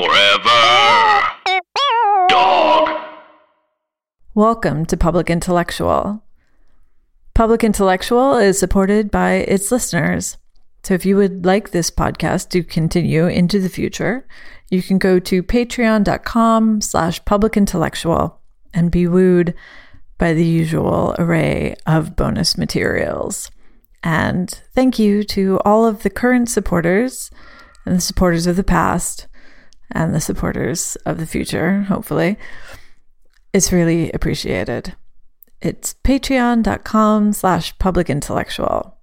Forever. Dog. Welcome to Public Intellectual. Public Intellectual is supported by its listeners. So if you would like this podcast to continue into the future, you can go to patreon.com slash public intellectual and be wooed by the usual array of bonus materials. And thank you to all of the current supporters and the supporters of the past and the supporters of the future, hopefully. It's really appreciated. It's patreon.com slash public intellectual.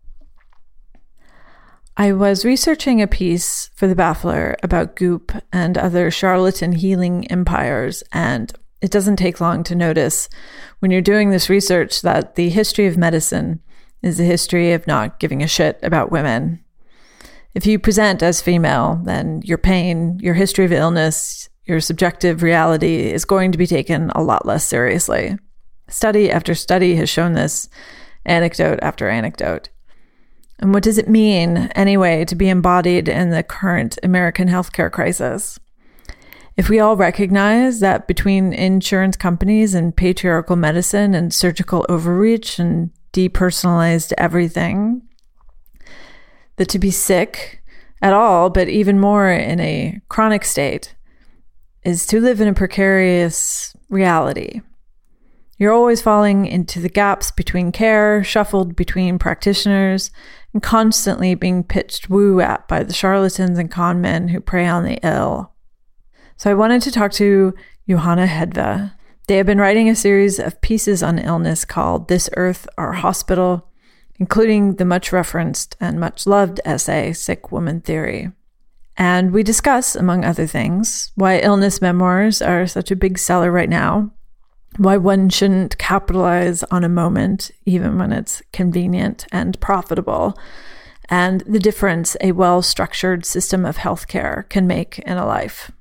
I was researching a piece for The Baffler about Goop and other charlatan healing empires, and it doesn't take long to notice when you're doing this research that the history of medicine is a history of not giving a shit about women. If you present as female, then your pain, your history of illness, your subjective reality is going to be taken a lot less seriously. Study after study has shown this, anecdote after anecdote. And what does it mean, anyway, to be embodied in the current American healthcare crisis? If we all recognize that between insurance companies and patriarchal medicine and surgical overreach and depersonalized everything, that to be sick at all, but even more in a chronic state, is to live in a precarious reality. You're always falling into the gaps between care, shuffled between practitioners, and constantly being pitched woo at by the charlatans and con men who prey on the ill. So I wanted to talk to Johanna Hedva. They have been writing a series of pieces on illness called This Earth, Our Hospital, including the much referenced and much loved essay, Sick Woman Theory. And we discuss, among other things, why illness memoirs are such a big seller right now, why one shouldn't capitalize on a moment, even when it's convenient and profitable, and the difference a well structured system of healthcare can make in a life.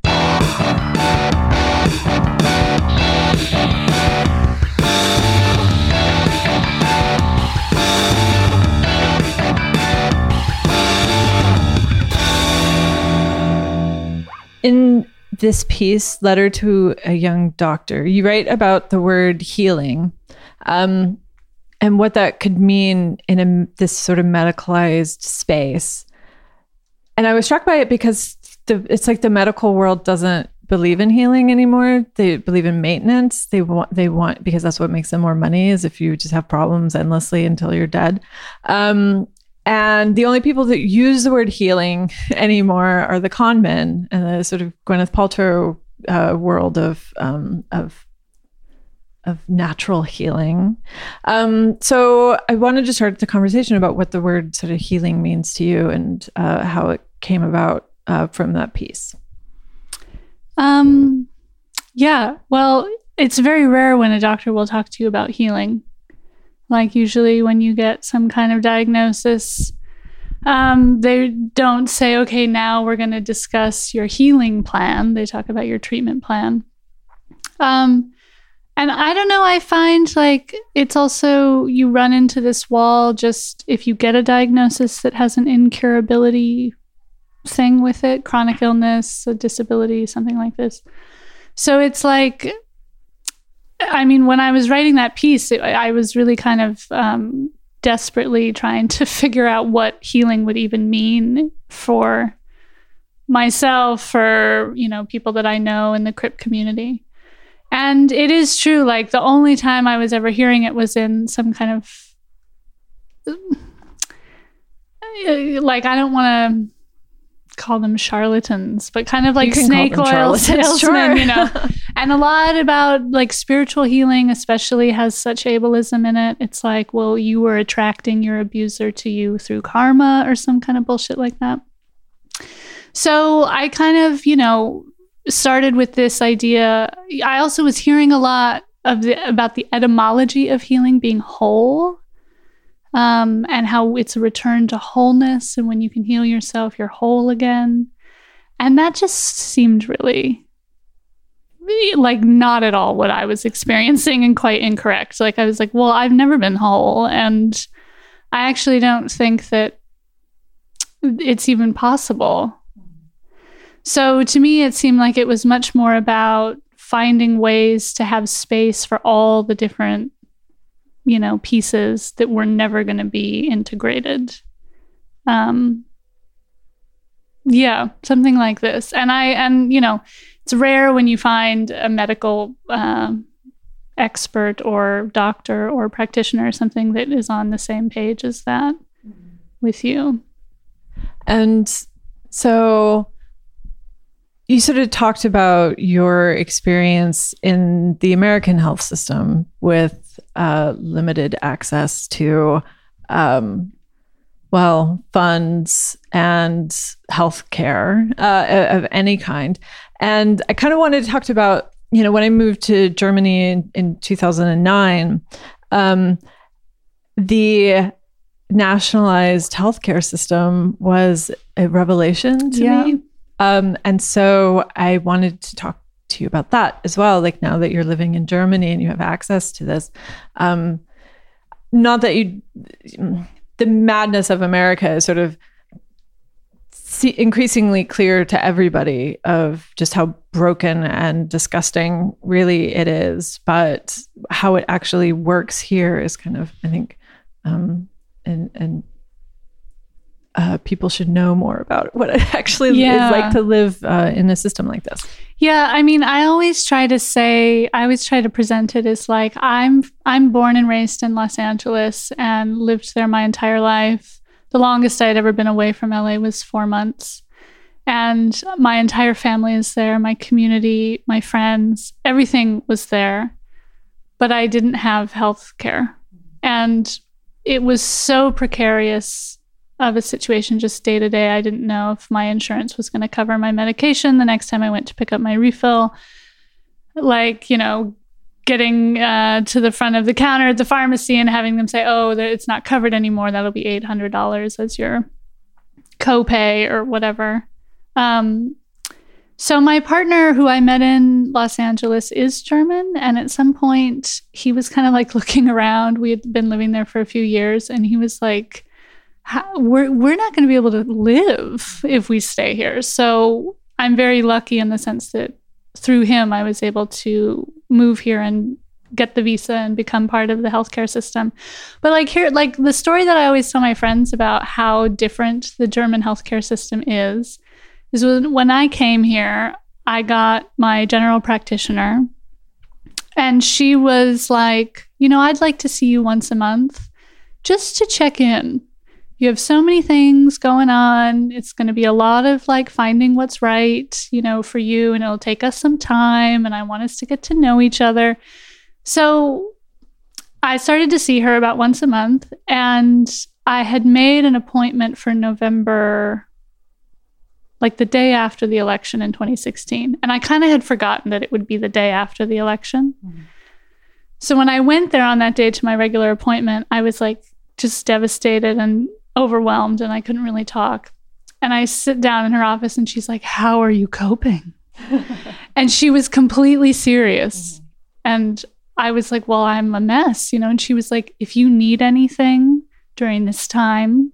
In this piece, Letter to a Young Doctor, you write about the word healing um, and what that could mean in a, this sort of medicalized space. And I was struck by it because the, it's like the medical world doesn't believe in healing anymore. They believe in maintenance. They want they want because that's what makes them more money is if you just have problems endlessly until you're dead. Um, and the only people that use the word healing anymore are the con men and the sort of Gwyneth Paltrow uh, world of um, of of natural healing. Um, so I wanted to start the conversation about what the word sort of healing means to you and uh, how it came about uh, from that piece. Um, yeah. Well, it's very rare when a doctor will talk to you about healing. Like usually when you get some kind of diagnosis, um, they don't say, okay, now we're going to discuss your healing plan. They talk about your treatment plan. Um, and I don't know, I find like it's also, you run into this wall just if you get a diagnosis that has an incurability thing with it chronic illness, a disability, something like this. So it's like, I mean, when I was writing that piece, it, I was really kind of um, desperately trying to figure out what healing would even mean for myself, for you know people that I know in the CRIP community. And it is true. Like the only time I was ever hearing it was in some kind of like I don't want to call them charlatans, but kind of like snake oil salesmen, sure. you know. and a lot about like spiritual healing, especially, has such ableism in it. It's like, well, you were attracting your abuser to you through karma or some kind of bullshit like that. So I kind of, you know, started with this idea. I also was hearing a lot of the, about the etymology of healing being whole um, and how it's a return to wholeness. And when you can heal yourself, you're whole again. And that just seemed really like not at all what I was experiencing and quite incorrect. Like I was like, well, I've never been whole. And I actually don't think that it's even possible. So to me, it seemed like it was much more about finding ways to have space for all the different, you know, pieces that were never going to be integrated. Um, yeah, something like this. And I, and you know, it's rare when you find a medical uh, expert or doctor or practitioner or something that is on the same page as that with you. And so you sort of talked about your experience in the American health system with uh, limited access to, um, well, funds and health care uh, of any kind. And I kind of wanted to talk about, you know, when I moved to Germany in, in 2009, um, the nationalized healthcare system was a revelation to Yeah. me. Um, and so I wanted to talk to you about that as well. Like now that you're living in Germany and you have access to this, um, not that you, the madness of America is sort of see, increasingly clear to everybody of just how broken and disgusting really it is, but how it actually works here is kind of, I think, um, and and uh, people should know more about what it actually Yeah. is like to live uh, in a system like this. Yeah, I mean, I always try to say, I always try to present it as like I'm I'm born and raised in Los Angeles and lived there my entire life. The longest I had ever been away from LA was 4 months. And my entire family is there, my community, my friends, everything was there. But I didn't have health care. And it was so precarious of a situation just day to day. I didn't know if my insurance was going to cover my medication the next time I went to pick up my refill. Like, you know, getting uh, to the front of the counter at the pharmacy and having them say, oh, it's not covered anymore. That'll be $800 as your copay or whatever. Um, so my partner who I met in Los Angeles is German and at some point he was kind of like looking around. We had been living there for a few years and he was like how, we're we're not going to be able to live if we stay here. So I'm very lucky in the sense that through him I was able to move here and get the visa and become part of the healthcare system. But like here like the story that I always tell my friends about how different the German healthcare system is is when, when I came here, I got my general practitioner and she was like, "You know, I'd like to see you once a month just to check in." You have so many things going on. It's going to be a lot of like finding what's right, you know, for you, and it'll take us some time. And I want us to get to know each other. So I started to see her about once a month, and I had made an appointment for November, like the day after the election in 2016. And I kind of had forgotten that it would be the day after the election. Mm-hmm. So when I went there on that day to my regular appointment, I was like just devastated and overwhelmed and I couldn't really talk. And I sit down in her office and she's like, How are you coping? and she was completely serious. And I was like, Well, I'm a mess, you know? And she was like, If you need anything during this time,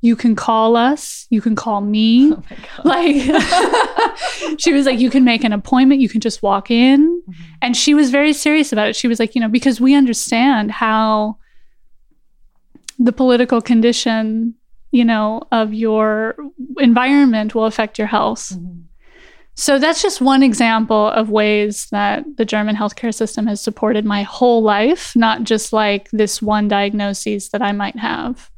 you can call us, you can call me. Oh like, she was like, You can make an appointment, you can just walk in. Mm-hmm. And she was very serious about it. She was like, You know, because we understand how the political condition, you know, of your environment will affect your health. So that's just one example of ways that the German healthcare system has supported my whole life, not just like this one diagnosis that I might have.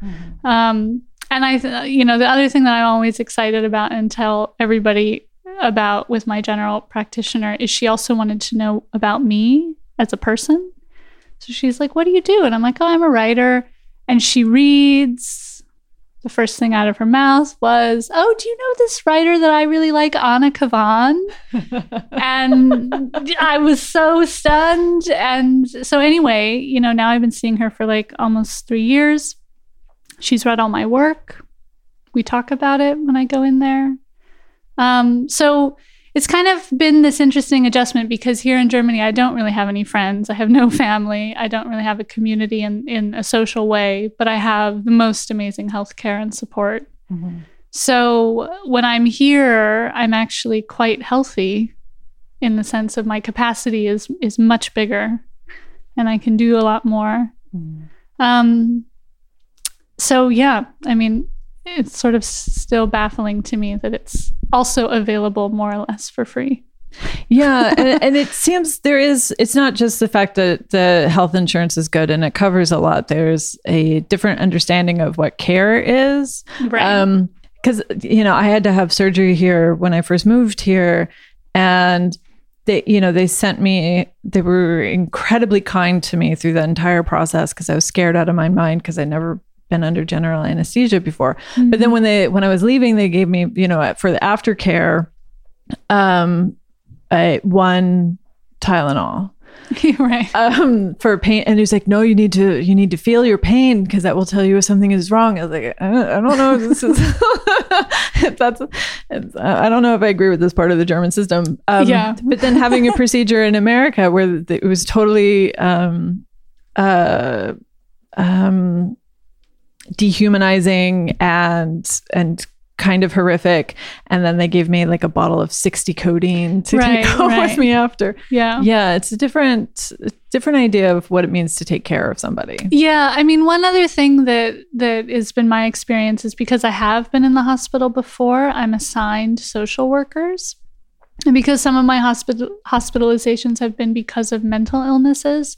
Um, and I, th- you know, the other thing that I'm always excited about and tell everybody about with my general practitioner is she also wanted to know about me as a person. So she's like, What do you do? And I'm like, Oh, I'm a writer. And she reads. The first thing out of her mouth was, Oh, do you know this writer that I really like, Anna Kavan? and I was so stunned. And so, anyway, you know, now I've been seeing her for like almost three years. She's read all my work. We talk about it when I go in there. Um, so it's kind of been this interesting adjustment because here in Germany, I don't really have any friends. I have no family. I don't really have a community in, in a social way, but I have the most amazing healthcare and support. So when I'm here, I'm actually quite healthy in the sense of my capacity is is much bigger and I can do a lot more. Um so yeah, I mean it's sort of still baffling to me that it's also available more or less for free. Yeah, and, and it seems there is. It's not just the fact that the health insurance is good and it covers a lot. There's a different understanding of what care is. Um, because you know, I had to have surgery here when I first moved here, and they, you know, they sent me. They were incredibly kind to me through the entire process because I was scared out of my mind because I'd never been under general anesthesia before. But then when they when I was leaving, they gave me, you know, for the aftercare, um, I one Tylenol right. um for pain and he's like no you need to you need to feel your pain because that will tell you if something is wrong i was like i don't, I don't know if this is if that's it's, i don't know if i agree with this part of the german system um, Yeah. but then having a procedure in america where it was totally um uh um dehumanizing and and kind of horrific and then they gave me like a bottle of 60 codeine to Right, take home right. with me after Yeah. yeah it's a different different idea of what it means to take care of somebody Yeah, I mean, one other thing that that has been my experience is because I have been in the hospital before. I'm assigned social workers, and because some of my hospital hospitalizations have been because of mental illnesses,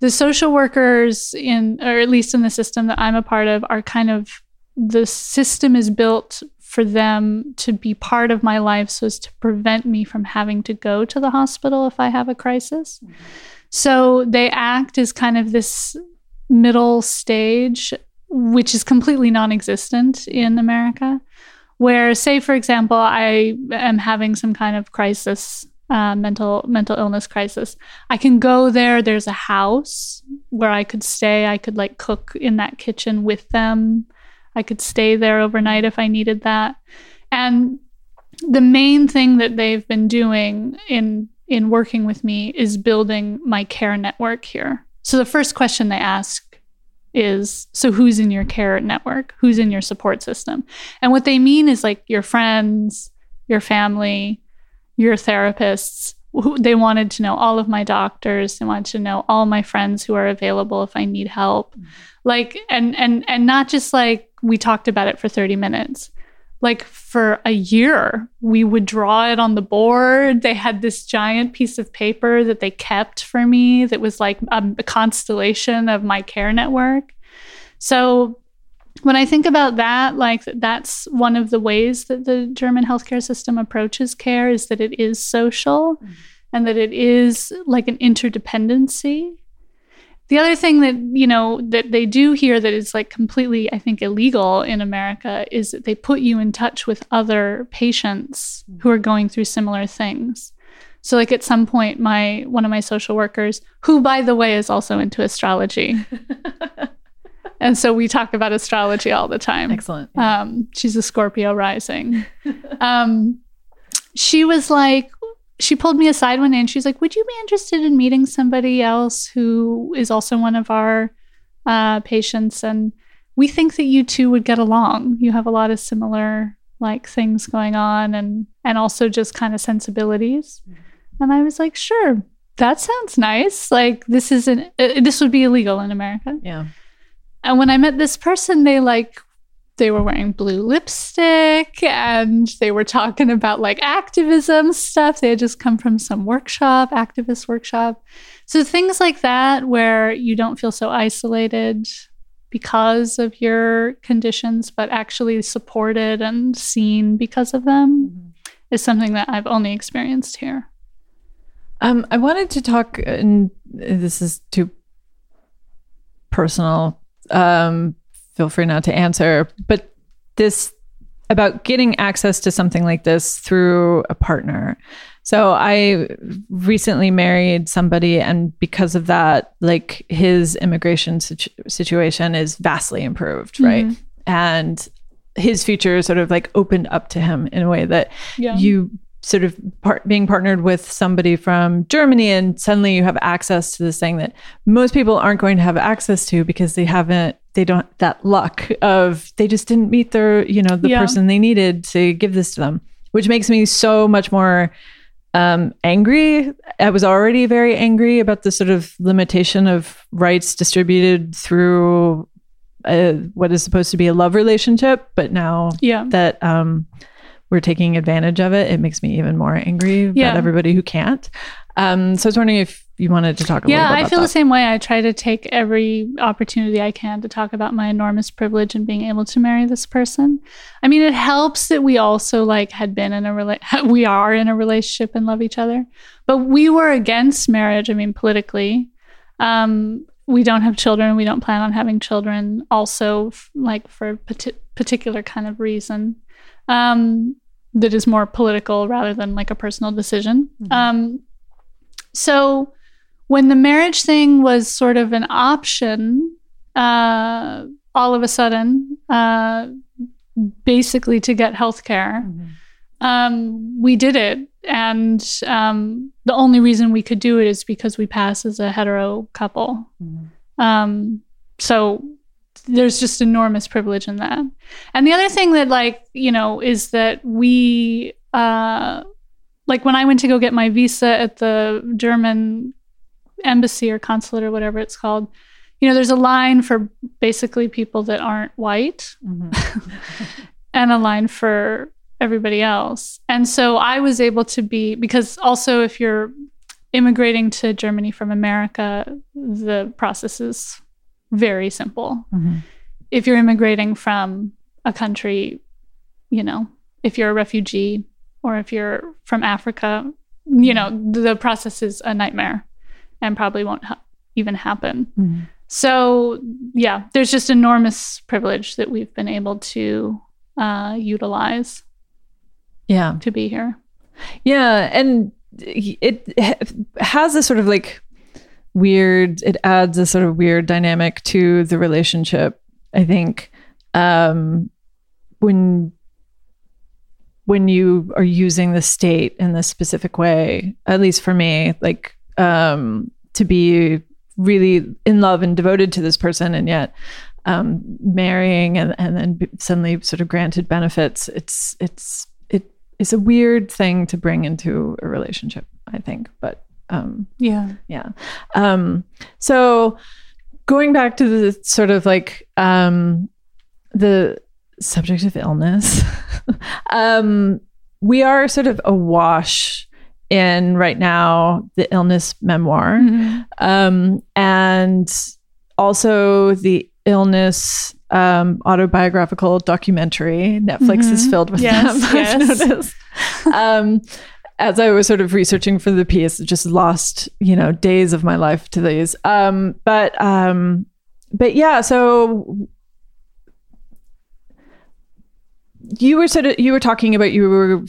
the social workers in, or at least in the system that I'm a part of, are kind of the system is built for them to be part of my life so as to prevent me from having to go to the hospital if I have a crisis. Mm-hmm. So they act as kind of this middle stage, which is completely non existent in America. Where, say, for example, I am having some kind of crisis, uh, mental mental illness crisis. I can go there. There's a house where I could stay. I could like cook in that kitchen with them. I could stay there overnight if I needed that. And the main thing that they've been doing in in working with me is building my care network here. So the first question they ask is so who's in your care network? Who's in your support system? And what they mean is like your friends, your family, your therapists. Who, they wanted to know all of my doctors. They wanted to know all my friends who are available if I need help. Mm-hmm. Like and and and not just like we talked about it for 30 minutes like for a year we would draw it on the board they had this giant piece of paper that they kept for me that was like a, a constellation of my care network so when i think about that like that's one of the ways that the german healthcare system approaches care is that it is social mm-hmm. and that it is like an interdependency. The other thing that you know that they do here that is like completely i think illegal in america is that they put you in touch with other patients who are going through similar things. So like at some point my one of my social workers who by the way is also into astrology and so we talk about astrology all the time excellent um, she's a Scorpio rising. um, she was like, she pulled me aside one day and she's like, Would you be interested in meeting somebody else who is also one of our uh, patients? And we think that you two would get along. You have a lot of similar like things going on and and also just kind of sensibilities. And I was like, Sure, that sounds nice. Like this isn't uh, this would be illegal in America. yeah And when I met this person, they like they were wearing blue lipstick and they were talking about like activism stuff. They had just come from some workshop, activist workshop. So things like that where you don't feel so isolated because of your conditions, but actually supported and seen because of them is something that I've only experienced here. Um, I wanted to talk, and this is too personal. Um, feel free not to answer, but this about getting access to something like this through a partner. So I recently married somebody, and because of that, like his immigration situ- situation is vastly improved, right? And his future sort of like opened up to him in a way that Yeah. you sort of part, being partnered with somebody from Germany and suddenly you have access to this thing that most people aren't going to have access to because they haven't they don't that luck of they just didn't meet their you know the Yeah. person they needed to give this to them which makes me so much more um angry i was already very angry about the sort of limitation of rights distributed through uh what is supposed to be a love relationship but now Yeah. that um we're taking advantage of it it makes me even more angry Yeah. about everybody who can't um so i was wondering if you wanted to talk a Yeah, little bit I feel that. the same way. I try to take every opportunity I can to talk about my enormous privilege in being able to marry this person. I mean, it helps that we also like had been in a rela- we are in a relationship and love each other. But we were against marriage, I mean, politically. Um we don't have children, we don't plan on having children also f- like for a parti- particular kind of reason. Um that is more political rather than like a personal decision. Mhm. Um so when the marriage thing was sort of an option, uh, all of a sudden, uh, basically to get health care, um, we did it. And um, the only reason we could do it is because we pass as a hetero couple. Um, so there's just enormous privilege in that. And the other thing that, like, you know, is that we, uh, like, when I went to go get my visa at the German embassy or consulate or whatever it's called, you know, there's a line for basically people that aren't white and a line for everybody else. And so I was able to be, because also if you're immigrating to Germany from America, the process is very simple. If you're immigrating from a country, you know, if you're a refugee or if you're from Africa, you know, the process is a nightmare and probably won't ha- even happen. So, yeah, there's just enormous privilege that we've been able to uh, utilize yeah to be here. Yeah, and it has a sort of like weird. It adds a sort of weird dynamic to the relationship. I think um, when when you are using the state in this specific way, at least for me, like um, to be really in love and devoted to this person, and yet um, marrying and, and then suddenly sort of granted benefits. It's it's it is a weird thing to bring into a relationship. I think, but um, Yeah. yeah. Um, so going back to the sort of like um, the subject of illness, um, we are sort of awash in right now the illness memoir Mhm. um, and also the illness um, autobiographical documentary. Netflix is Mhm. filled with Yes, them. yes. I've noticed. um, as I was sort of researching for the piece, just lost you know days of my life to these. Um, but um, but yeah, so you were sort of you were talking about you were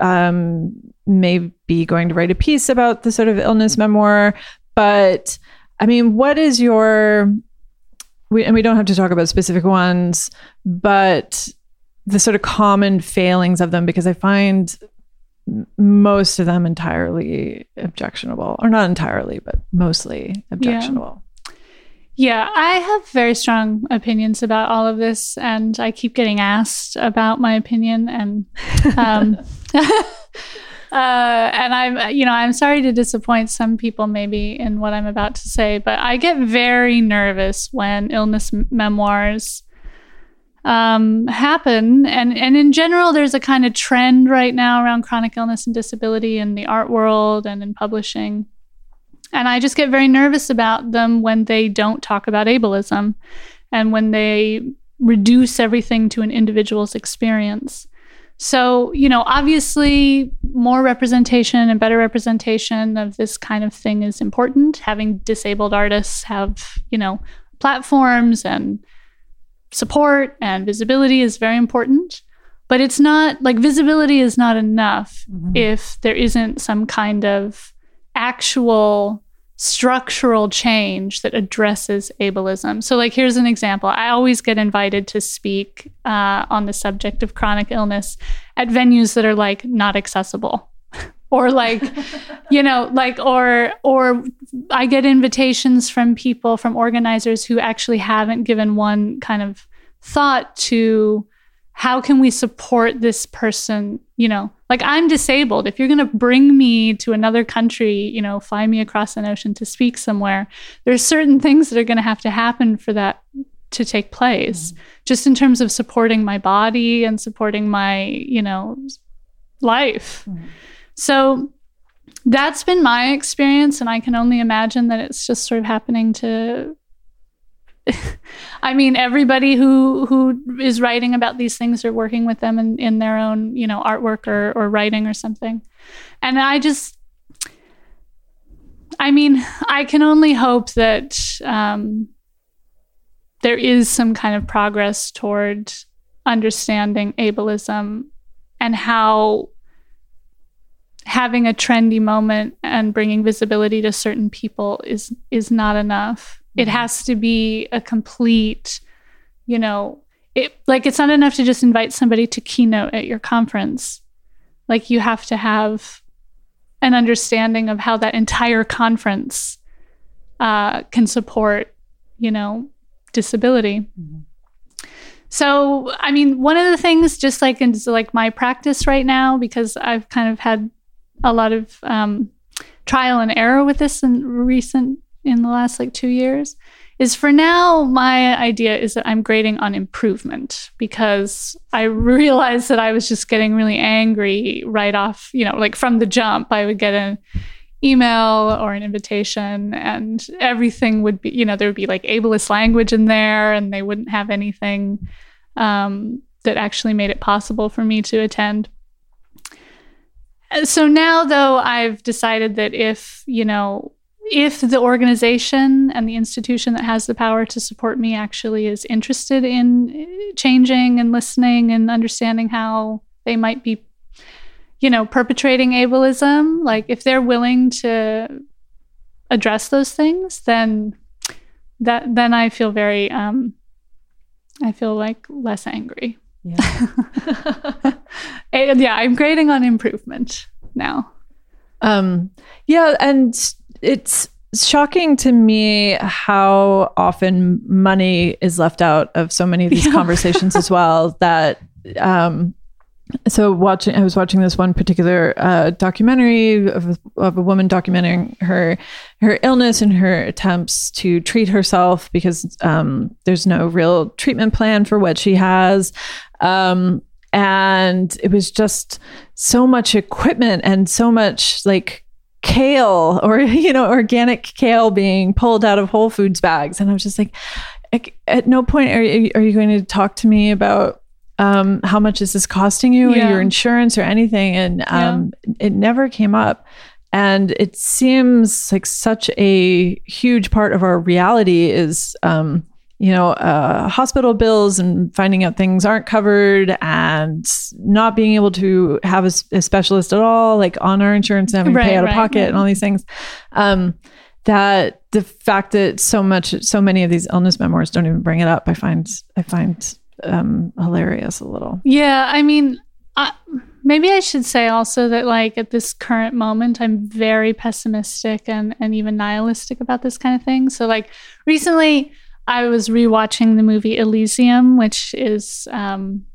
um, maybe going to write a piece about the sort of illness memoir, but I mean, what is your we, and we don't have to talk about specific ones, but the sort of common failings of them because I find most of them entirely objectionable, or not entirely, but mostly objectionable. Yeah, I have very strong opinions about all of this, and I keep getting asked about my opinion, and um, uh, and I'm, you know, I'm sorry to disappoint some people maybe in what I'm about to say, but I get very nervous when illness m- memoirs um, happen, and and in general, there's a kind of trend right now around chronic illness and disability in the art world and in publishing. And I just get very nervous about them when they don't talk about ableism and when they reduce everything to an individual's experience. So, you know, obviously, more representation and better representation of this kind of thing is important. Having disabled artists have, you know, platforms and support and visibility is very important. But it's not like visibility is not enough if there isn't some kind of actual structural change that addresses ableism. So, like, here's an example. I always get invited to speak uh, on the subject of chronic illness at venues that are like not accessible or like you know like or or i get invitations from people from organizers who actually haven't given one kind of thought to how can we support this person you know like i'm disabled if you're going to bring me to another country you know fly me across an ocean to speak somewhere there's certain things that are going to have to happen for that to take place mm-hmm. just in terms of supporting my body and supporting my you know life mm-hmm. So that's been my experience and i can only imagine that it's just sort of happening to I mean, everybody who who is writing about these things or working with them in, in their own, you know, artwork or, or writing or something. And I just, I mean, I can only hope that um, there is some kind of progress toward understanding ableism and how having a trendy moment and bringing visibility to certain people is is not enough it mm-hmm. has to be a complete, you know, it like it's not enough to just invite somebody to keynote at your conference. Like you have to have an understanding of how that entire conference uh, can support, you know, disability. Mm-hmm. So, I mean, one of the things, just like in like my practice right now, because I've kind of had a lot of um, trial and error with this in recent in the last like two years is for now my idea is that i'm grading on improvement because i realized that i was just getting really angry right off you know like from the jump. I would get an email or an invitation and everything would be you know there would be like ableist language in there and they wouldn't have anything um, that actually made it possible for me to attend so now though i've decided that if you know if the organization and the institution that has the power to support me actually is interested in changing and listening and understanding how they might be you know perpetrating ableism like if they're willing to address those things then that then i feel very um i feel like less angry yeah and yeah i'm grading on improvement now um yeah and it's shocking to me how often money is left out of so many of these yeah. conversations as well that um so watching i was watching this one particular uh, documentary of, of a woman documenting her her illness and her attempts to treat herself because um, there's no real treatment plan for what she has. Um, and it was just so much equipment and so much like kale or you know organic kale being pulled out of Whole Foods bags, and I was just like, at no point are you, are you going to talk to me about um, how much is this costing you yeah. or your insurance or anything, and um, yeah. it never came up. And it seems like such a huge part of our reality is um, you know, uh, hospital bills and finding out things aren't covered and not being able to have a, a specialist at all, like on our insurance and having right, to pay out of pocket right. and all these things. Um, that the fact that so much, so many of these illness memoirs don't even bring it up, I find, I find um, hilarious a little. Yeah, I mean, I, maybe I should say also that like at this current moment, I'm very pessimistic and and even nihilistic about this kind of thing. So like recently I was rewatching the movie Elysium, which is um,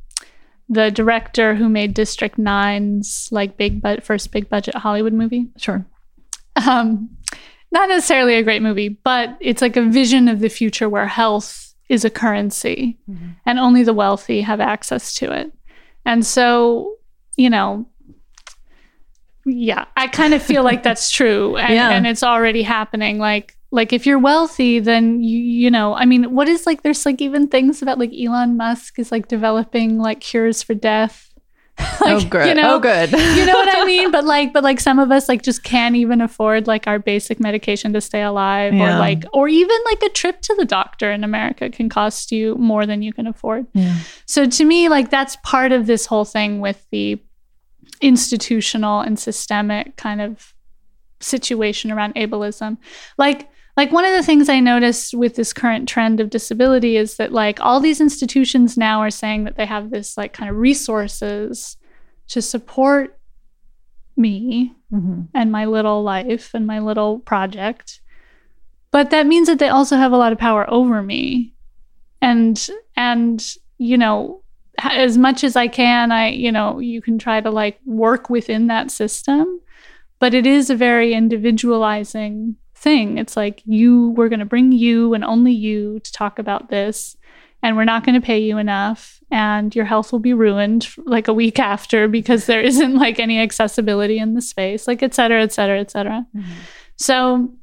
the director who made District Nine's like big but first big budget Hollywood movie. Sure. Um, not necessarily a great movie, but it's like a vision of the future where health is a currency mm-hmm. and only the wealthy have access to it. And so, you know, yeah, I kind of feel like that's true and, yeah. and it's already happening. Like like if you're wealthy then you you know i mean what is like there's like even things about like elon musk is like developing like cures for death like, oh good you know, oh good you know what i mean but like but like some of us like just can't even afford like our basic medication to stay alive yeah. or like or even like a trip to the doctor in america can cost you more than you can afford yeah. so to me like that's part of this whole thing with the institutional and systemic kind of situation around ableism like like one of the things I noticed with this current trend of disability is that like all these institutions now are saying that they have this like kind of resources to support me Mhm. and my little life and my little project. But that means that they also have a lot of power over me. And and you know, as much as I can, I you know, you can try to like work within that system, but it is a very individualizing thing. It's like you we're going to bring you and only you to talk about this and we're not going to pay you enough and your health will be ruined like a week after because there isn't like any accessibility in the space like et cetera et cetera et cetera. Mm-hmm. So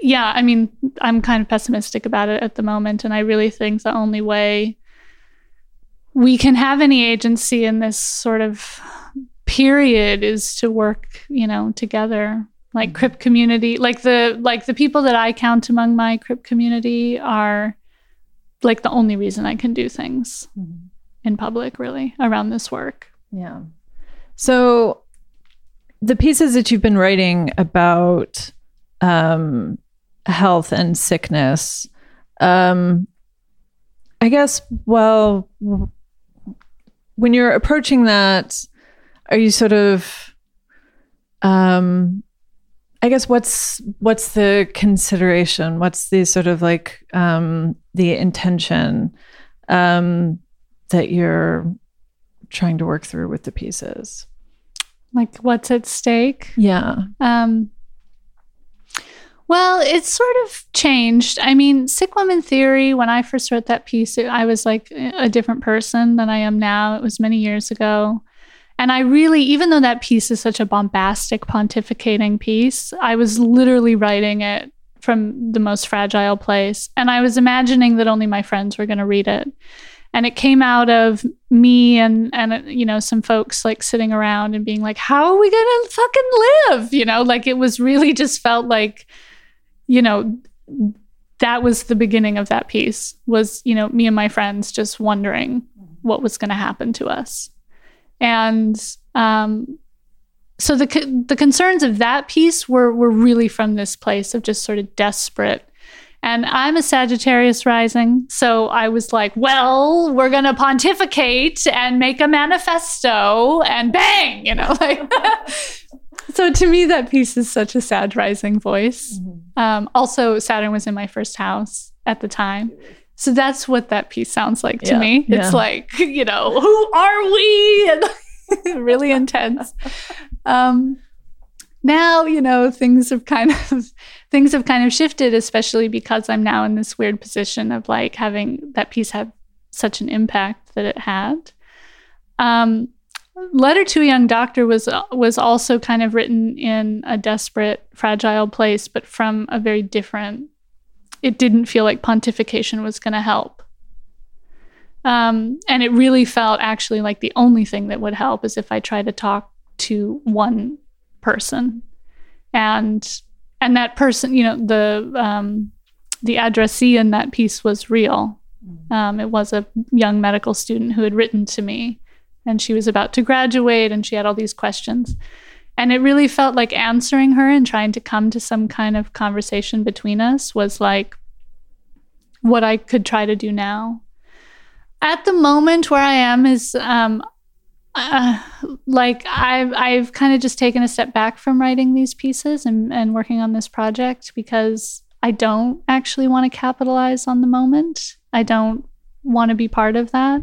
yeah i mean i'm kind of pessimistic about it at the moment and i really think the only way we can have any agency in this sort of period is to work you know together like crip community like the like the people that i count among my crip community are like the only reason I can do things Mhm. in public, really, around this work. Yeah. So the pieces that you've been writing about um, health and sickness, um, I guess, well, when you're approaching that, are you sort of, um, I guess what's what's the consideration? What's the sort of like um, the intention um, that you're trying to work through with the pieces? Like, what's at stake? Yeah. Um, well, it's sort of changed. I mean, Sick Woman Theory, when I first wrote that piece, I was like a different person than I am now. It was many years ago. And I really, even though that piece is such a bombastic, pontificating piece, I was literally writing it from the most fragile place. And I was imagining that only my friends were going to read it. And it came out of me and, and, you know, some folks like sitting around and being like, how are we going to fucking live? You know, like it was really just felt like, you know, that was the beginning of that piece was, you know, me and my friends just wondering what was going to happen to us and um, so the co- the concerns of that piece were were really from this place of just sort of desperate. And I'm a Sagittarius rising, so I was like, well, we're gonna pontificate and make a manifesto, and bang, you know, like. so to me, that piece is such a Sag rising voice. Um, also, Saturn was in my first house at the time. So that's what that piece sounds like to Yeah, me. It's yeah. like, you know, who are we? And really intense. Um, now, you know, things have kind of things have kind of shifted, especially because I'm now in this weird position of like having that piece have such an impact that it had. Um, Letter to a Young Doctor was was also kind of written in a desperate, fragile place, but from a very different it didn't feel like pontification was going to help. Um, and it really felt actually like the only thing that would help is if I tried to talk to one person, and and that person, you know, the um, the addressee in that piece was real. Um, it was a young medical student who had written to me, and she was about to graduate, and she had all these questions. And it really felt like answering her and trying to come to some kind of conversation between us was like what I could try to do now. At the moment where I am is um, uh, like I've I've kind of just taken a step back from writing these pieces and, and working on this project because I don't actually want to capitalize on the moment. I don't want to be part of that.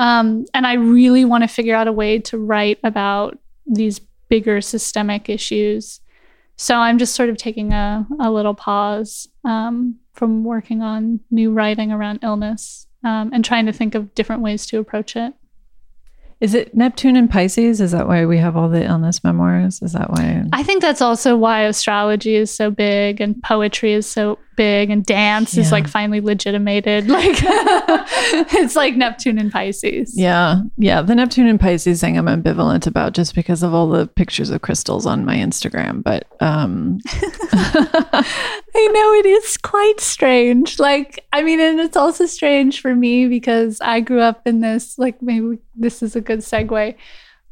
Um, and I really want to figure out a way to write about these bigger systemic issues. So I'm just sort of taking a, a little pause um, from working on new writing around illness um, and trying to think of different ways to approach it. Is it Neptune and Pisces? Is that why we have all the illness memoirs? Is that why? I think that's also why astrology is so big and poetry is so big and dance is like finally legitimated. Like it's like Neptune and Pisces. yeah, yeah. The Neptune and Pisces thing I'm ambivalent about just because of all the pictures of crystals on my Instagram. But um, I know it is quite strange. Like, I mean, and it's also strange for me because I grew up in this, like, maybe this is a good segue.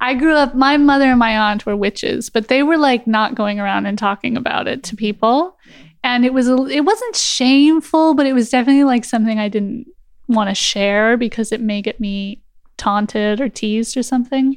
I grew up, my mother and my aunt were witches, but they were like not going around and talking about it to people. And it was it wasn't shameful, but it was definitely like something I didn't want to share because it may get me taunted or teased or something.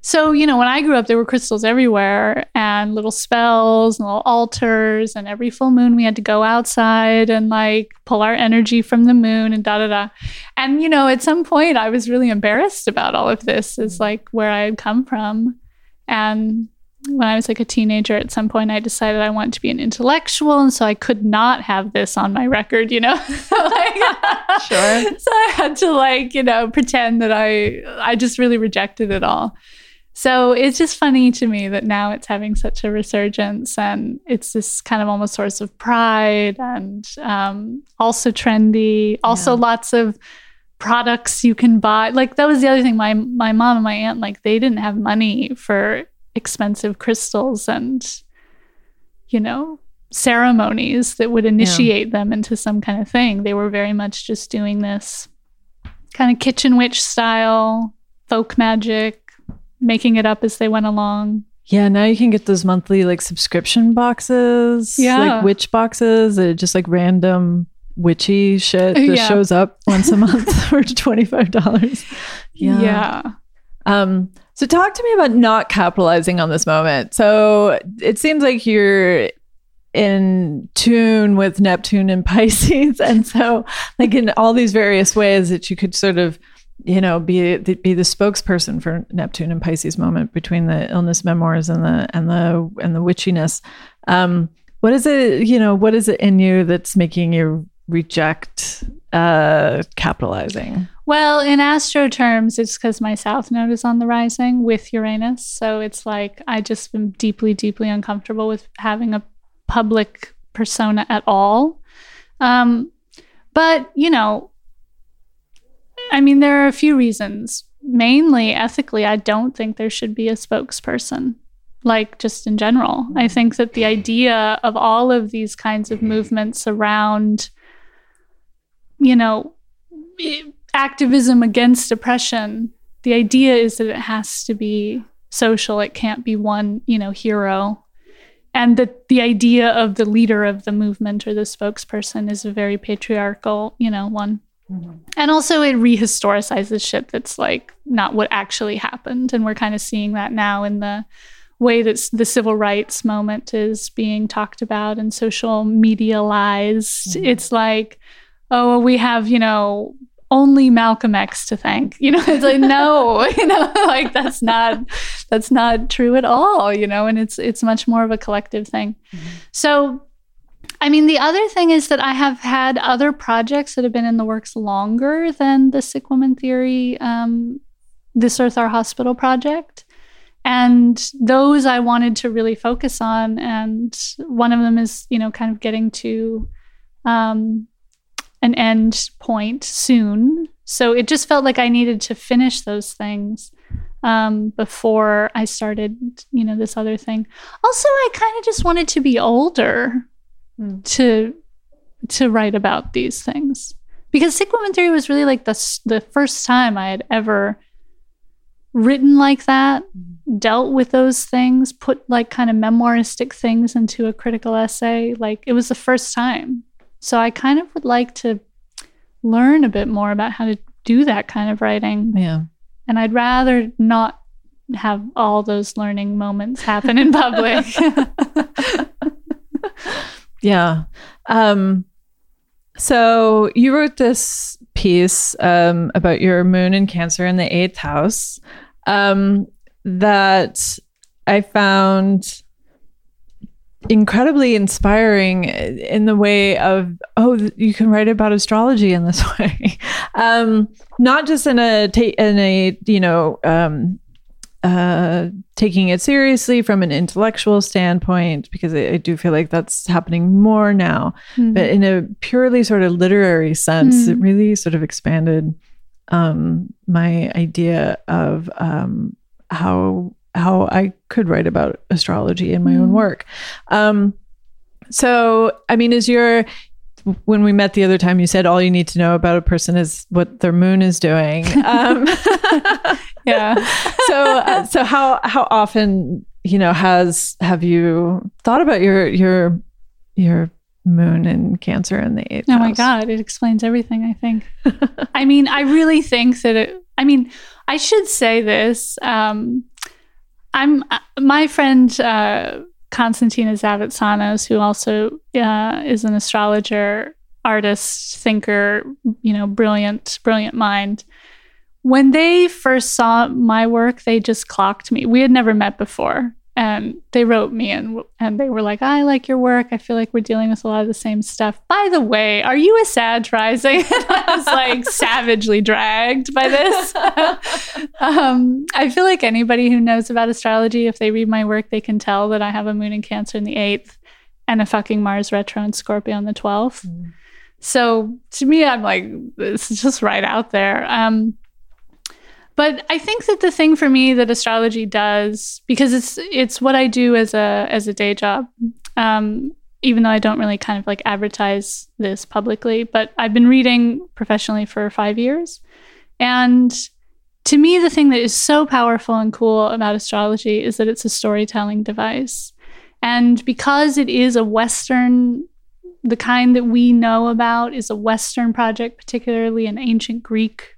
So, you know, when I grew up, there were crystals everywhere and little spells and little altars. And every full moon, we had to go outside and like pull our energy from the moon and da da da. And, you know, at some point, I was really embarrassed about all of this, is mm. like where I had come from. And when I was like a teenager, at some point, I decided I wanted to be an intellectual. And so I could not have this on my record, you know? so, like, Sure. so I had to like, you know, pretend that I I just really rejected it all. So it's just funny to me that now it's having such a resurgence and it's this kind of almost source of pride and um, also trendy, also Yeah. lots of products you can buy. Like that was the other thing. My my mom and my aunt, like they didn't have money for expensive crystals and you know ceremonies that would initiate them into some kind of thing. They were very much just doing this kind of kitchen witch style, folk magic, making it up as they went along. Yeah, now you can get those monthly like subscription boxes, Yeah. like witch boxes, that just like random witchy shit that Yeah. shows up once a month for twenty five dollars. yeah. Um, so talk to me about not capitalizing on this moment. So it seems like you're in tune with Neptune and Pisces, and so like in all these various ways that you could sort of, you know, be be the spokesperson for Neptune and Pisces moment between the illness memoirs and the and the and the witchiness. Um, what is it? You know, what is it in you that's making you reject uh, capitalizing? Well, in astro terms, it's because my south node is on the rising with Uranus. So it's like I just am deeply, deeply uncomfortable with having a public persona at all. Um, but, you know, I mean, there are a few reasons. Mainly ethically, I don't think there should be a spokesperson, like just in general. I think that the idea of all of these kinds of movements around, you know, activism against oppression, the idea is that it has to be social. It can't be one, you know, hero. And that the idea of the leader of the movement or the spokesperson is a very patriarchal, you know, one. Mm-hmm. And also, it rehistoricizes shit that's like not what actually happened. And we're kind of seeing that now in the way that the civil rights moment is being talked about and social medialized. Mm-hmm. It's like, oh, we have, you know, only Malcolm X to thank. You know, it's like, no, you know, like that's not that's not true at all, you know, and it's it's much more of a collective thing. So I mean, the other thing is that I have had other projects that have been in the works longer than the Sick Woman Theory, um, This Earth Our Hospital project. And those I wanted to really focus on. And one of them is, you know, kind of getting to um, an end point soon. So it just felt like I needed to finish those things um, before I started, you know, this other thing. Also, I kind of just wanted to be older Mm. to to write about these things because sick woman theory was really like the the first time I had ever written like that, dealt with those things, put like kind of memoiristic things into a critical essay. Like it was the first time. So I kind of would like to learn a bit more about how to do that kind of writing. Yeah. And I'd rather not have all those learning moments happen in public. Yeah. Um, so you wrote this piece um, about your moon and Cancer in the eighth house um, that I found incredibly inspiring in the way of oh you can write about astrology in this way um not just in a ta- in a you know um uh taking it seriously from an intellectual standpoint because I, I do feel like that's happening more now but in a purely sort of literary sense, Mm. it really sort of expanded um, my idea of um, how how I could write about astrology in my own Mm. work. Um, so, I mean, is your when we met the other time, you said all you need to know about a person is what their moon is doing. Um, yeah. so, uh, so how how often you know has have you thought about your your your moon in Cancer in the eighth? Oh my? God, it explains everything, I think. I mean, I really think that it, I mean, I should say this. Um, I'm uh, my friend uh, Konstantina Zavitsanos, who also uh, is an astrologer, artist, thinker, you know, brilliant, brilliant mind. When they first saw my work, they just clocked me. We had never met before, and they wrote me and and they were like, "I like your work. I feel like we're dealing with a lot of the same stuff." By the way, are you a Sag rising? I was like savagely dragged by this. um, I feel like anybody who knows about astrology, if they read my work, they can tell that I have a moon in Cancer in the eighth and a fucking Mars retro in Scorpio on the twelfth. Mm. So to me, I'm like, is just right out there. Um, but I think that the thing for me that astrology does, because it's it's what I do as a as a day job, um, even though I don't really kind of like advertise this publicly, but I've been reading professionally for five years, and to me, the thing that is so powerful and cool about astrology is that it's a storytelling device, and because it is a Western the kind that we know about is a Western project, particularly an ancient Greek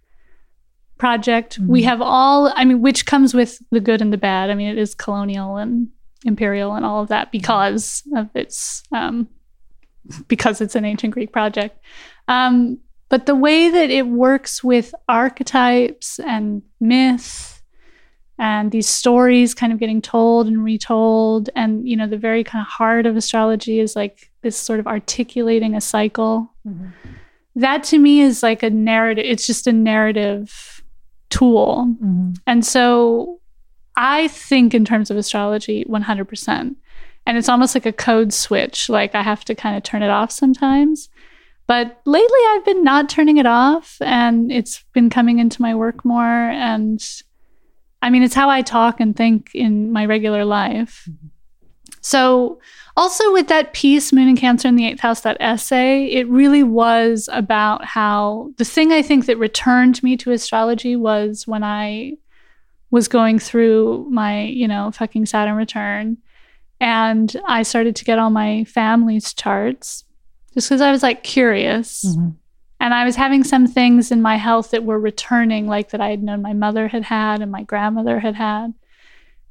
project. Mm-hmm. We have all, I mean, which comes with the good and the bad. I mean, it is colonial and imperial and all of that because of its, um, because it's an ancient Greek project. Um, but the way that it works with archetypes and myth and these stories kind of getting told and retold, and you know, the very kind of heart of astrology is like this sort of articulating a cycle. Mm-hmm. That to me is like a narrative. It's just a narrative tool. Mm-hmm. And so I think in terms of astrology 100%. And it's almost like a code switch. Like I have to kind of turn it off sometimes. But lately I've been not turning it off and it's been coming into my work more. And I mean, it's how I talk and think in my regular life. Mm-hmm. So, also with that piece, Moon and Cancer in the Eighth House, that essay, it really was about how the thing I think that returned me to astrology was when I was going through my, you know, fucking Saturn return. And I started to get all my family's charts just because I was like curious. Mm-hmm. And I was having some things in my health that were returning, like that I had known my mother had had and my grandmother had had.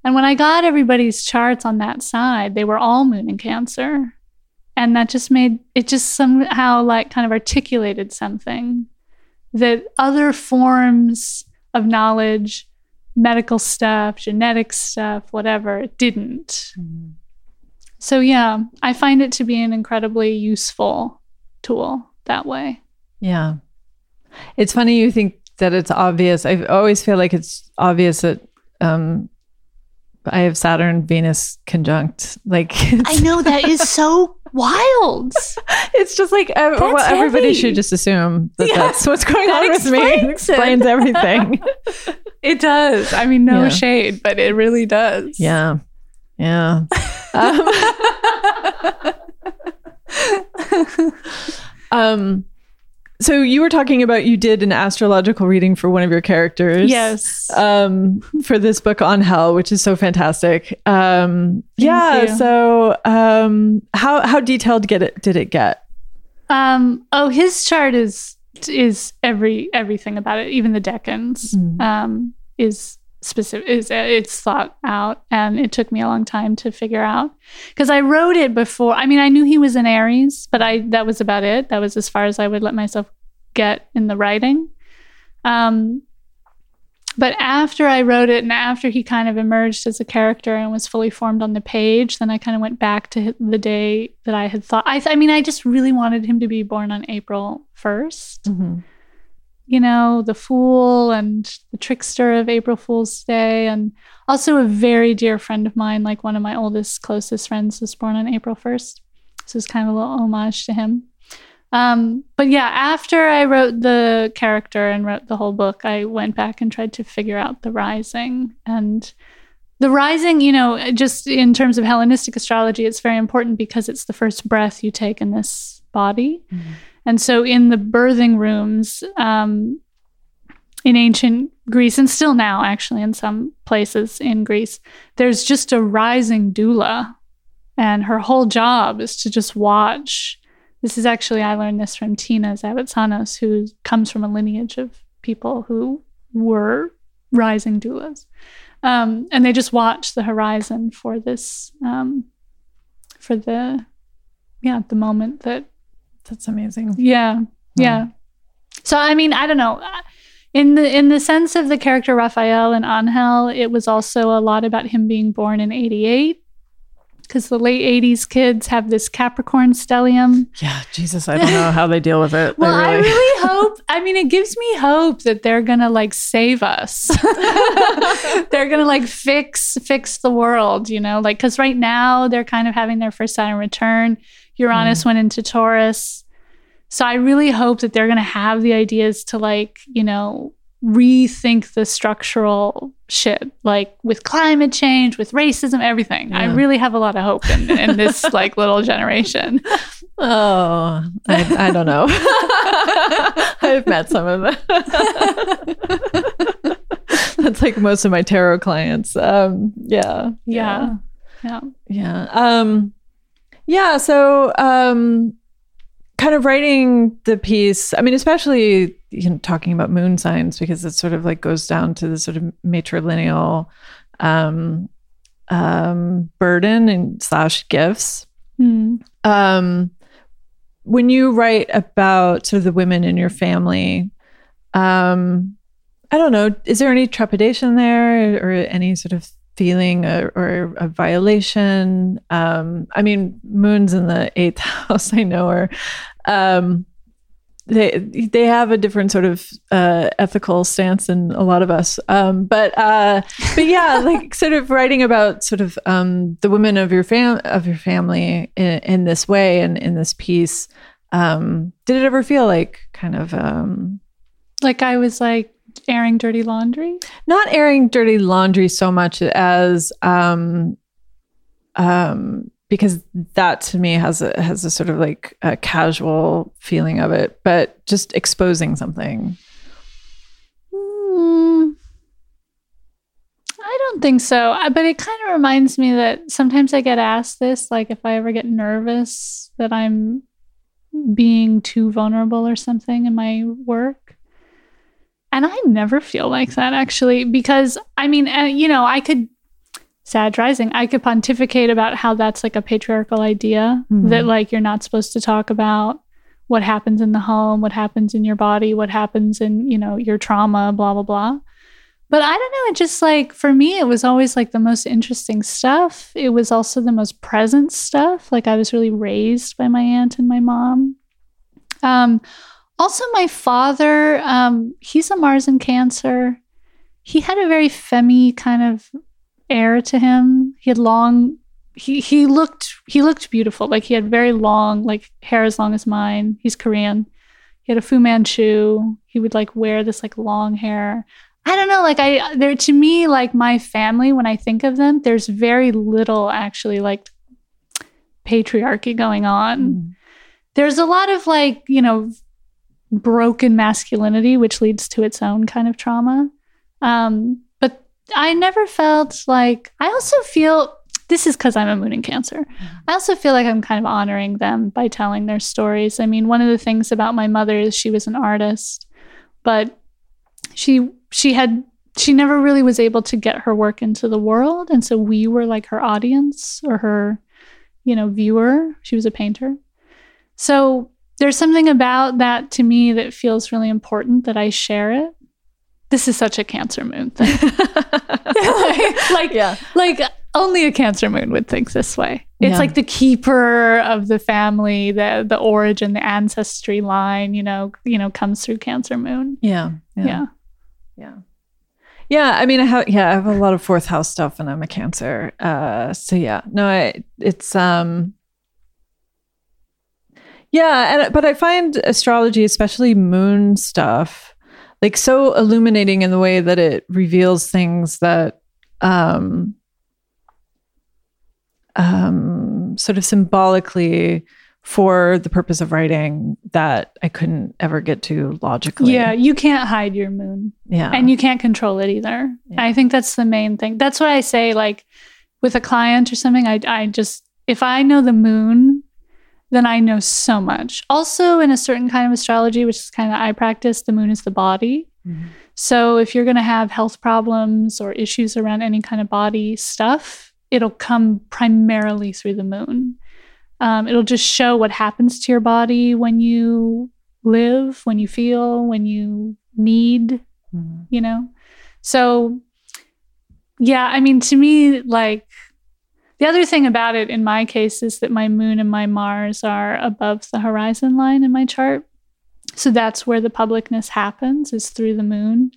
And when I got everybody's charts on that side, they were all moon in Cancer. And that just made it just somehow like kind of articulated something that other forms of knowledge, medical stuff, genetic stuff, whatever, didn't. Mm-hmm. So, yeah, I find it to be an incredibly useful tool that way. Yeah. It's funny you think that it's obvious. I always feel like it's obvious that um, I have Saturn Venus conjunct. Like I know that is so wild. It's just like uh, well, everybody should just assume that yeah, that's what's going that on with me. It explains everything. it does. I mean, no yeah. shade, but it really does. Yeah, yeah. um, um so you were talking about you did an astrological reading for one of your characters. Yes. Um, for this book on hell, which is so fantastic. Um, yeah. You. So um, how how detailed get it did it get? Um, oh, his chart is is every everything about it, even the decans mm. um, is specific is it's thought out and it took me a long time to figure out. Because i wrote it before i mean i knew he was an aries but i that was about it. That was as far as i would let myself get in the writing. Um, but after i wrote it and after he kind of emerged as a character and was fully formed on the page then i kind of went back to the day that i had thought i, I mean i just really wanted him to be born on april 1st mm-hmm you know, the fool and the trickster of April Fool's Day. And also a very dear friend of mine, like one of my oldest, closest friends, was born on April 1st. So it's kind of a little homage to him. Um, but yeah, after I wrote the character and wrote the whole book, I went back and tried to figure out the rising. And the rising, you know, just in terms of Hellenistic astrology, it's very important because it's the first breath you take in this body. Mm-hmm. And so in the birthing rooms um, in ancient Greece, and still now, actually, in some places in Greece, there's just a rising doula. And her whole job is to just watch. This is actually, I learned this from Tina Zavitsanos, who comes from a lineage of people who were rising doulas. Um, and they just watch the horizon for this, um, for the, yeah, the moment that, That's amazing. yeah, yeah. So I mean, I don't know. In the in the sense of the character Raphael and Angel, it was also a lot about him being born in '88, because the late '80s kids have this Capricorn stellium. Yeah, Jesus, I don't know how they deal with it. Well, I I really, really hope. I mean, it gives me hope that they're gonna like save us. they're gonna like fix fix the world, you know, like because right now they're kind of having their first Saturn return. Uranus went into Taurus, so I really hope that they're gonna have the ideas to like, you know, rethink the structural shit, like with climate change, with racism, everything. I really have a lot of hope in, in this like little generation. oh, I, I don't know. I've met some of them. That's like most of my tarot clients. Um, yeah, Yeah. Yeah. yeah um yeah so um kind of writing the piece i mean especially you know talking about moon signs because it sort of like goes down to the sort of matrilineal um um burden and slash gifts Hmm. um when you write about sort of the women in your family um i don't know is there any trepidation there or any sort of feeling or, or a violation um i mean moons in the eighth house i know are um they they have a different sort of uh, ethical stance than a lot of us. Um, but uh, but yeah, like sort of writing about sort of um, the women of your fam of your family in, in this way and in this piece. Um, did it ever feel like kind of um, Like I was like airing dirty laundry. not airing dirty laundry so much as um, um, because that to me has a has a sort of like a casual feeling of it, but just exposing something. Hmm. I don't think so. I- But it kind of reminds me that sometimes I get asked this, like if I ever get nervous that I'm being too vulnerable or something in my work. And I never feel like that actually, because I mean, uh, you know, I could, Sag rising, I could pontificate about how that's like a patriarchal idea Mhm. that like you're not supposed to talk about what happens in the home, what happens in your body, what happens in, you know, your trauma, blah, blah, blah. But I don't know, it just like for me, it was always like the most interesting stuff. It was also the most present stuff. Like I was really raised by my aunt and my mom. Um, also, my father, um, he's a Mars in Cancer. He had a very femmy kind of air to him. He had long he he looked he looked beautiful. Like he had very long, like hair as long as mine. He's Korean. He had a Fu Manchu. He would like wear this like long hair. I don't know, like I there to me, like my family, when I think of them, there's very little actually like patriarchy going on. There's a lot of like, you know, broken masculinity, which leads to its own kind of trauma. Um, but I never felt like I also feel this is because I'm a moon in Cancer. I also feel like I'm kind of honoring them by telling their stories. I mean, one of the things about my mother is she was an artist, but she she had she never really was able to get her work into the world, and so we were like her audience or her, you know, viewer. She was a painter, so there's something about that to me that feels really important that I share it. This is such a Cancer moon thing. like, like yeah. like only a cancer moon would think this way it's Yeah. like the keeper of the family the the origin the ancestry line you know you know comes through cancer moon Yeah. yeah, Yeah. Yeah. I mean, I have, yeah, I have a lot of fourth house stuff and I'm a cancer. Uh, so yeah, no, I, it's, um, yeah. And, but I find astrology, especially moon stuff, like so illuminating in the way that it reveals things that, um, um, sort of symbolically for the purpose of writing that I couldn't ever get to logically. yeah you can't hide your moon Yeah. and you can't control it either Yeah. i think that's the main thing that's what i say like with a client or something i i just if i know the moon then i know so much also in a certain kind of astrology which is kind of i practice the moon is the body Mhm. So if you're going to have health problems or issues around any kind of body stuff, it'll come primarily through the moon. Um, it'll just show what happens to your body when you live, when you feel, when you need, you know? So, yeah, I mean, to me, like, the other thing about it in my case is that my moon and my Mars are above the horizon line in my chart. So that's where the publicness happens, is through the moon.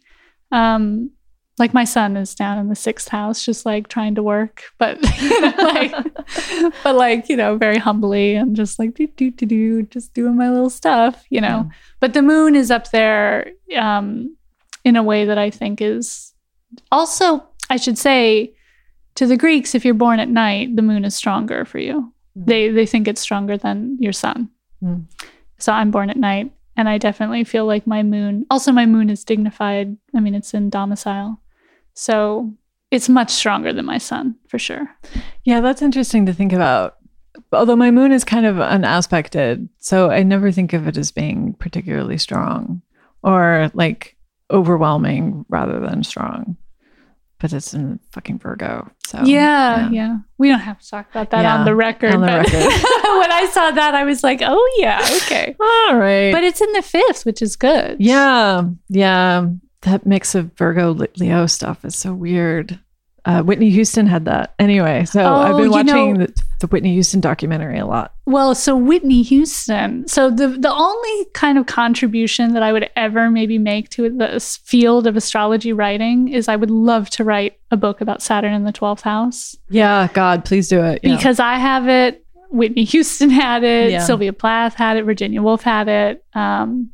Um, like my sun is down in the sixth house, just like trying to work, but you know, like, but like you know, very humbly and just like do do do do, just doing my little stuff, you know. Yeah. But the moon is up there um, in a way that I think is also, I should say, to the Greeks, if you're born at night, the moon is stronger for you. Mm. They they think it's stronger than your sun. Mm. So I'm born at night, and I definitely feel like my moon. Also, my moon is dignified. I mean, it's in domicile, so it's much stronger than my sun for sure. Yeah, that's interesting to think about. Although my moon is kind of unaspected, so I never think of it as being particularly strong or like overwhelming rather than strong. But it's in fucking Virgo. So yeah, yeah, We don't have to talk about that Yeah, on the record. on the but record. when I saw that, I was like, oh yeah, okay. All right. But it's in the fifth, which is good. yeah, yeah. That mix of Virgo Leo stuff is so weird. Uh, Whitney Houston had that. Anyway, so I've Oh, been you watching know- the, the Whitney Houston documentary a lot. Well, so Whitney Houston. So the the only kind of contribution that I would ever maybe make to this field of astrology writing is I would love to write a book about Saturn in the 12th house Yeah, God, please do it. Yeah. because I have it. Whitney Houston had it. Yeah. Sylvia Plath had it. Virginia Woolf had it. Um,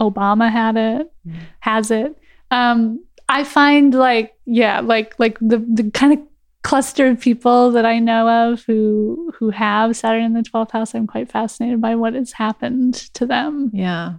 Obama had it. Mm. Has it. Um, I find like yeah, like like the the kind of clustered people that I know of who who have Saturn in the twelfth house. I'm quite fascinated by what has happened to them. Yeah.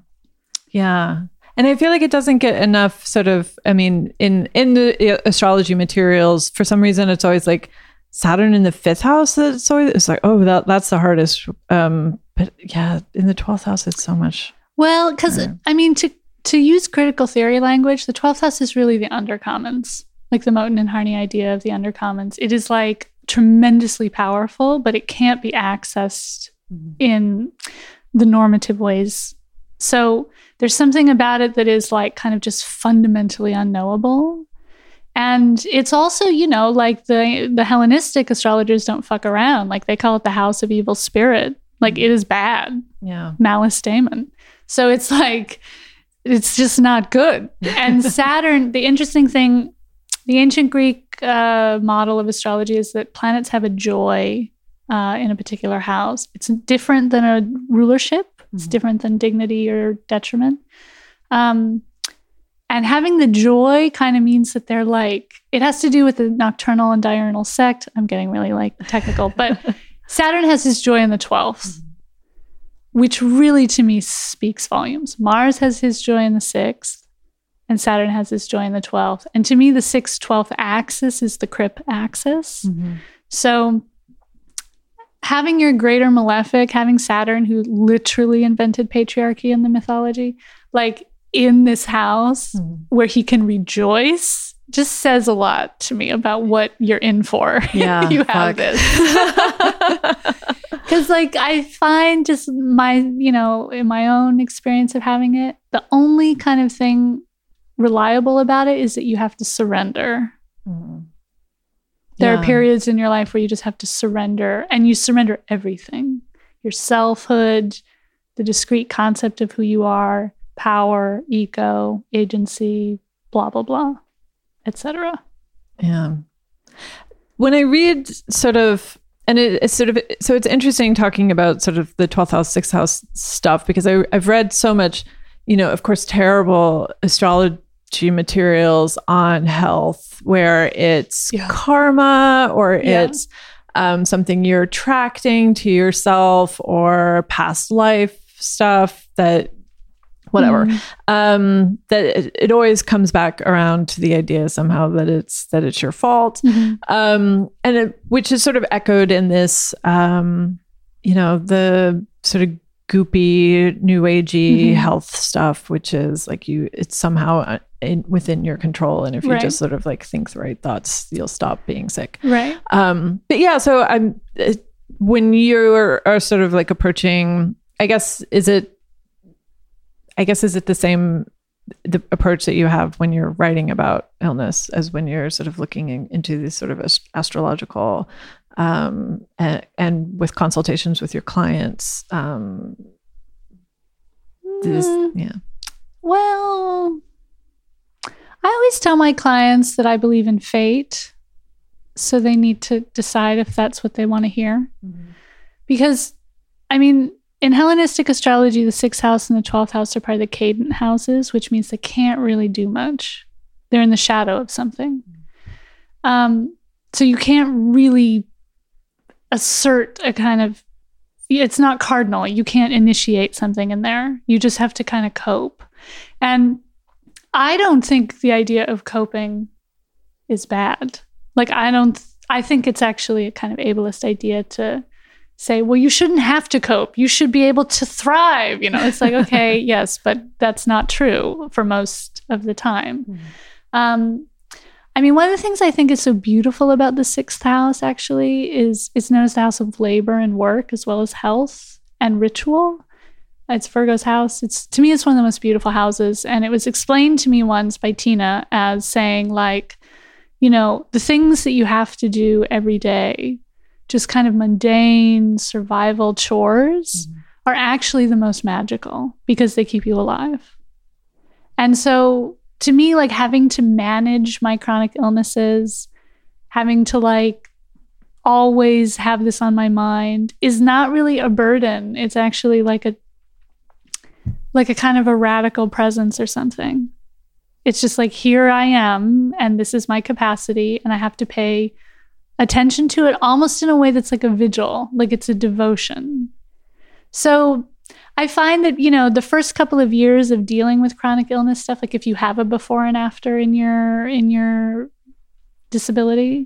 Yeah. And I feel like it doesn't get enough sort of I mean in in the uh, astrology materials for some reason it's always like Saturn in the 5th house that's always it's like oh that that's the hardest um but yeah in the 12th house it's so much Well, because I mean to to use critical theory language, the twelfth house is really the undercommons, like the Moten and Harney idea of the undercommons. It is like tremendously powerful, but it can't be accessed mm-hmm. in the normative ways. So there's something about it that is like kind of just fundamentally unknowable. And it's also, you know, like the the Hellenistic astrologers don't fuck around. Like they call it the house of evil spirit. Like mm. it is bad yeah malice daemon. So it's like it's just not good. And Saturn, the interesting thing, the ancient Greek uh, model of astrology is that planets have a joy uh, in a particular house. It's different than a rulership. It's Mhm. different than dignity or detriment. Um, and having the joy kind of means that they're like it has to do with the nocturnal and diurnal sect. I'm getting really like technical, but Saturn has his joy in the 12th, which really to me speaks volumes. Mars has his joy in the 6th, and Saturn has his joy in the 12th. And to me, the 6th 12th axis is the Crip axis. So having your greater malefic, having Saturn, who literally invented patriarchy in the mythology, like in this house Mhm. where he can rejoice. Just says a lot to me about what you're in for. Yeah, you have fuck. this. Because, like, I find just my, you know, in my own experience of having it, the only kind of thing reliable about it is that you have to surrender. Mhm. There Yeah. are periods in your life where you just have to surrender and you surrender everything your selfhood, the discrete concept of who you are, power, ego, agency, blah, blah, blah, etc. Yeah. When I read sort of, and it, it's sort of, so it's interesting talking about sort of the 12th house, 6th house stuff because I, I've read so much, you know, of course, terrible astrology materials on health where it's Yeah. karma or Yeah. it's um, something you're attracting to yourself or past life stuff that whatever Mhm. um that it, it always comes back around to the idea somehow that it's that it's your fault Mhm. um and it, which is sort of echoed in this um you know the sort of goopy new agey Mhm. health stuff which is like you it's somehow uh, in, within your control. And if you Right. just sort of like think the right thoughts, you'll stop being sick. Right. Um, but yeah, so I'm uh, when you are, are sort of like approaching, I guess, is it, I guess, is it the same the approach that you have when you're writing about illness as when you're sort of looking in, into these sort of ast- astrological um, and, and with consultations with your clients. Um, this, Mm, yeah. well, I always tell my clients that I believe in fate. So they need to decide if that's what they want to hear. Because, I mean, in Hellenistic astrology, the sixth house and the 12th house are part of the cadent houses, which means they can't really do much. They're in the shadow of something. Um, so you can't really assert a kind of, it's not cardinal. You can't initiate something in there. You just have to kind of cope. And I don't think the idea of coping is bad. Like, I don't, I think it's actually a kind of ableist idea to say, well, you shouldn't have to cope. You should be able to thrive. You know, it's like, okay, yes, but that's not true for most of the time. Um, I mean, one of the things I think is so beautiful about the sixth house actually is it's known as the house of labor and work, as well as health and ritual. It's Virgo's house. It's to me, it's one of the most beautiful houses, and it was explained to me once by Tina as saying, like, you know, the things that you have to do every day, just kind of mundane survival chores, mm-hmm. are actually the most magical because they keep you alive. And so to me, like having to manage my chronic illnesses, having to like always have this on my mind is not really a burden. It's actually like a like a kind of a radical presence or something. It's just like here I am and this is my capacity and I have to pay attention to it almost in a way that's like a vigil, like it's a devotion. So I find that, you know, the first couple of years of dealing with chronic illness stuff, like if you have a before and after in your in your disability,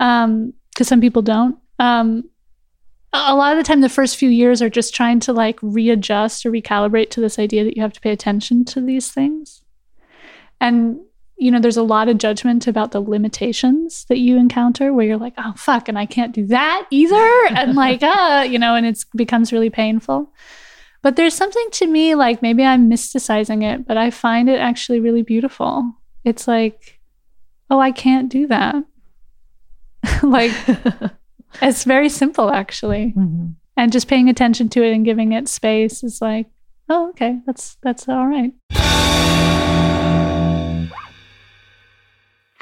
um, because some people don't. Um, a a lot of the time, the first few years are just trying to like readjust or recalibrate to this idea that you have to pay attention to these things. And, you know, there's a lot of judgment about the limitations that you encounter where you're like, oh, fuck, and I can't do that either. and like, uh, you know, and it becomes really painful. But there's something to me like maybe I'm mysticizing it, but I find it actually really beautiful. It's like, oh, I can't do that. like, it's very simple actually. Mhm. And just paying attention to it and giving it space is like, oh, okay, that's that's all right.